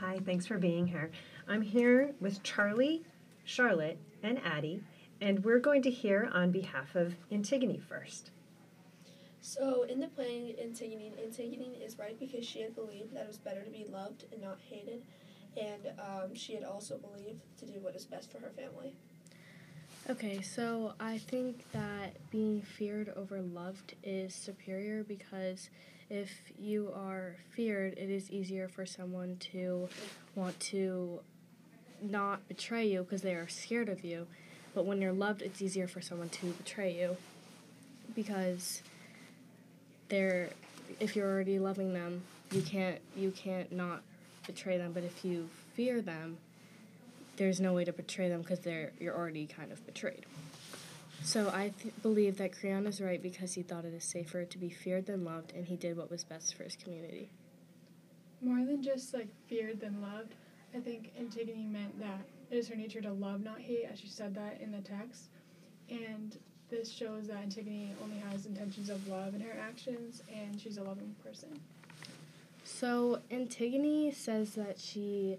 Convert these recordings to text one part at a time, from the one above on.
Hi, thanks for being here. I'm here with Charleigh, Charlotte, and Addy, and we're going to hear on behalf of Antigone first. So, in the playing Antigone, Antigone is right because she had believed that it was better to be loved and not hated, and um, she had also believed to do what is best for her family. Okay, so I think that being feared over loved is superior because if you are feared, it is easier for someone to want to not betray you because they are scared of you. But when you're loved, it's easier for someone to betray you because they're if you're already loving them, you can't you can't not betray them. But if you fear them, there's no way to betray them because they're you're already kind of betrayed. So I th- believe that Creon is right because he thought it is safer to be feared than loved, and he did what was best for his community. More than just like feared than loved, I think Antigone meant that it is her nature to love, not hate, as she said that in the text. And this shows that Antigone only has intentions of love in her actions, and she's a loving person. So Antigone says that she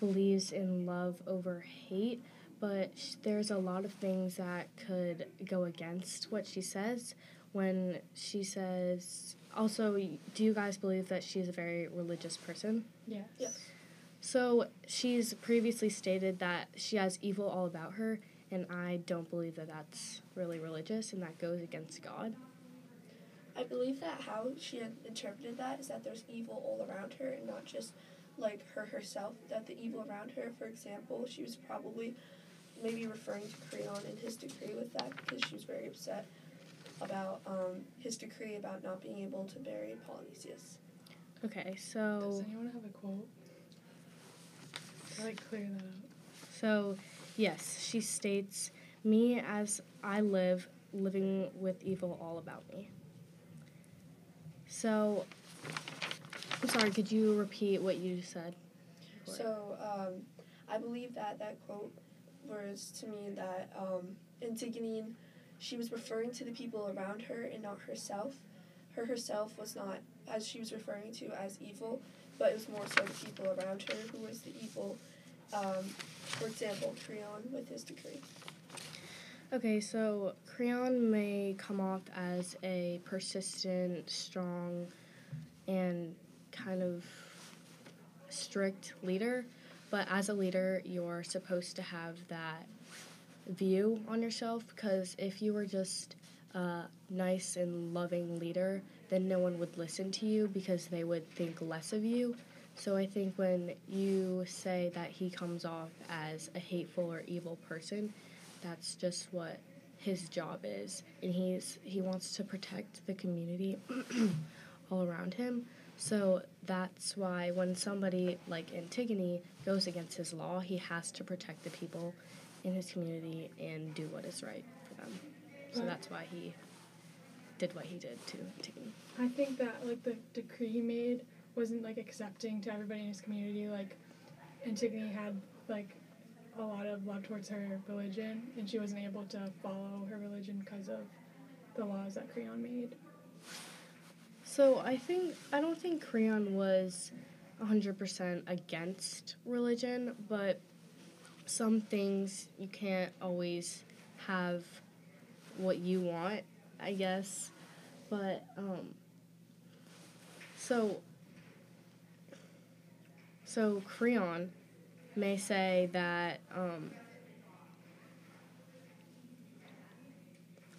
believes in love over hate, but sh- there's a lot of things that could go against what she says when she says. Also, do you guys believe that she's a very religious person? Yes. Yes. So she's previously stated that she has evil all about her, and I don't believe that that's really religious and that goes against God. I believe that how she had interpreted that is that there's evil all around her and not just like her herself. That the evil around her, for example, she was probably maybe referring to Creon and his decree with that because she was very upset about um, his decree about not being able to bury Polynices. Okay, so. Does so anyone have a quote? To, like clear that up. so yes, she states, "Me as I live, living with evil all about me." So, I'm sorry. Could you repeat what you said? before? So um, I believe that that quote was to mean that um, Antigone, she was referring to the people around her and not herself. Her herself was not, as she was referring to, as evil, but it was more so the people around her who was the evil. Um, for example, Creon with his decree. Okay, so Creon may come off as a persistent, strong, and kind of strict leader, but as a leader, you're supposed to have that view on yourself because if you were just a nice and loving leader, then no one would listen to you because they would think less of you. So I think when you say that he comes off as a hateful or evil person, that's just what his job is and he's he wants to protect the community all around him so that's why when somebody like antigone goes against his law he has to protect the people in his community and do what is right for them so that's why he did what he did to antigone I think that like the decree he made wasn't like accepting to everybody in his community. Like Antigone had like a lot of love towards her religion, and she wasn't able to follow her religion because of the laws that Creon made. So I think I don't think Creon was 100% against religion, but some things you can't always have what you want, I guess. But um so so Creon may say that um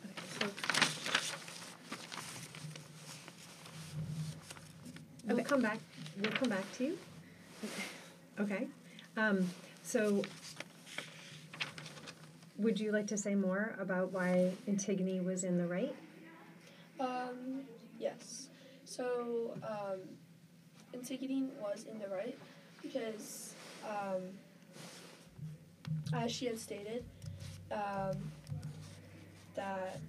okay, so We'll come back. We'll come back to you. Okay. Um, so, would you like to say more about why Antigone was in the right? Um, yes. So, um, Antigone was in the right because, um, as she had stated, um, that,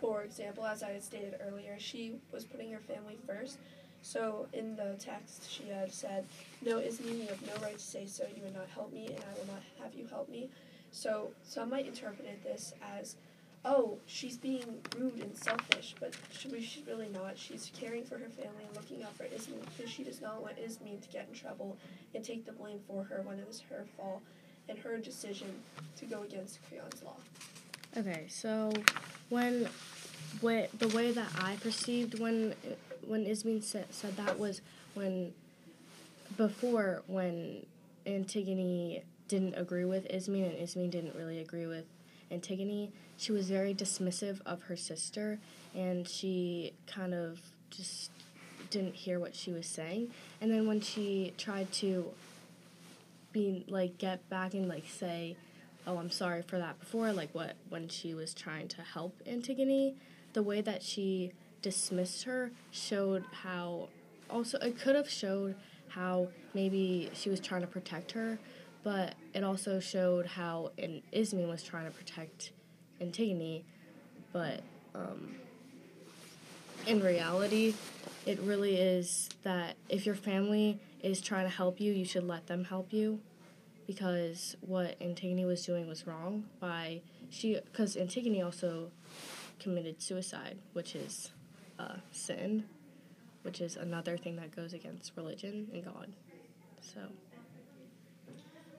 for example, as I had stated earlier, she was putting her family first. So, in the text, she had said, No, Ismene, you have no right to say so. You would not help me, and I will not have you help me. So, some might interpret this as oh, she's being rude and selfish, but she, she's really not. She's caring for her family and looking out for Ismene because she does not want Ismene to get in trouble and take the blame for her when it was her fault and her decision to go against Creon's law. Okay, so when what the way that I perceived when when Ismene said, said that was when before when Antigone didn't agree with Ismene and Ismene didn't really agree with Antigone, she was very dismissive of her sister and she kind of just didn't hear what she was saying. And then when she tried to be like get back and like say oh, I'm sorry for that before, like what when she was trying to help Antigone, the way that she dismissed her showed how also it could have showed how maybe she was trying to protect her, but it also showed how in Ismene was trying to protect Antigone, but um, in reality, it really is that if your family is trying to help you, you should let them help you because what Antigone was doing was wrong by she because Antigone also committed suicide, which is a sin, which is another thing that goes against religion and God. So.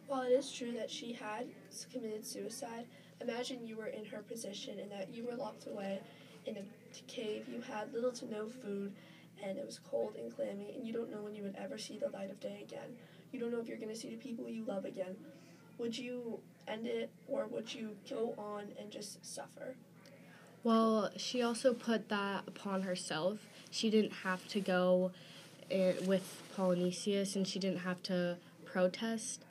While it is true that she had committed suicide, imagine you were in her position and that you were locked away in a cave. You had little to no food, and it was cold and clammy, and you don't know when you would ever see the light of day again you don't know if you're going to see the people you love again. Would you end it or would you go on and just suffer? Well, she also put that upon herself. She didn't have to go in, with Polynices and she didn't have to protest,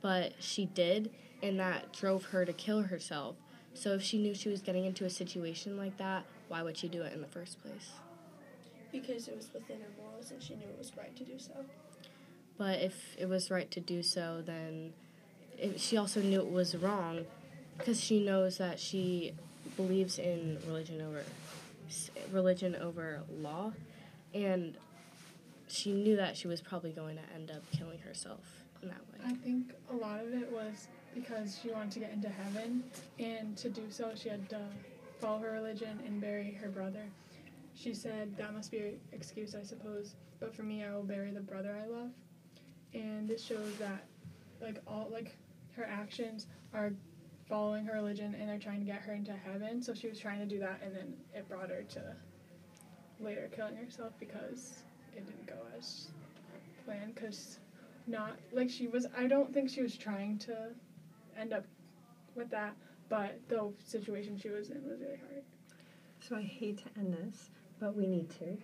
but she did, and that drove her to kill herself. So if she knew she was getting into a situation like that, why would she do it in the first place? Because it was within her morals and she knew it was right to do so. But if it was right to do so, then it, she also knew it was wrong because she knows that she believes in religion over religion over law, and she knew that she was probably going to end up killing herself in that way. I think a lot of it was because she wanted to get into heaven, and to do so, she had to follow her religion and bury her brother. She said that must be an excuse, I suppose, but for me, I will bury the brother I love and this shows that like all like her actions are following her religion and they're trying to get her into heaven. So she was trying to do that and then it brought her to later killing herself because it didn't go as planned. Because not like she was i don't think she was trying to end up with that but the situation she was in was really hard. So i hate to end this but we need to.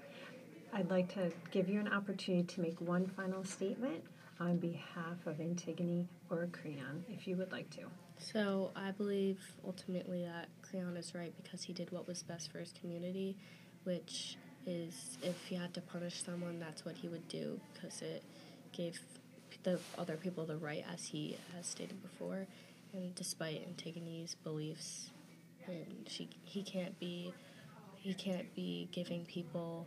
I'd like to give you an opportunity to make one final statement on behalf of Antigone or Creon, if you would like to. So I believe ultimately that Creon is right because he did what was best for his community, which is if he had to punish someone, that's what he would do because it gave the other people the right, as he has stated before. And despite Antigone's beliefs, and she he can't be he can't be giving people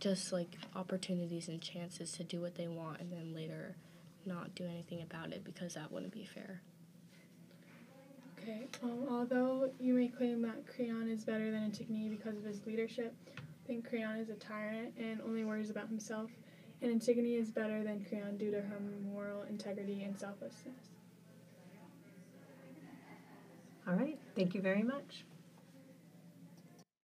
just like opportunities and chances to do what they want and then later not do anything about it because that wouldn't be fair. Okay, um, although you may claim that Creon is better than Antigone because of his leadership, I think Creon is a tyrant and only worries about himself, and Antigone is better than Creon due to her moral integrity and selflessness. All right, thank you very much.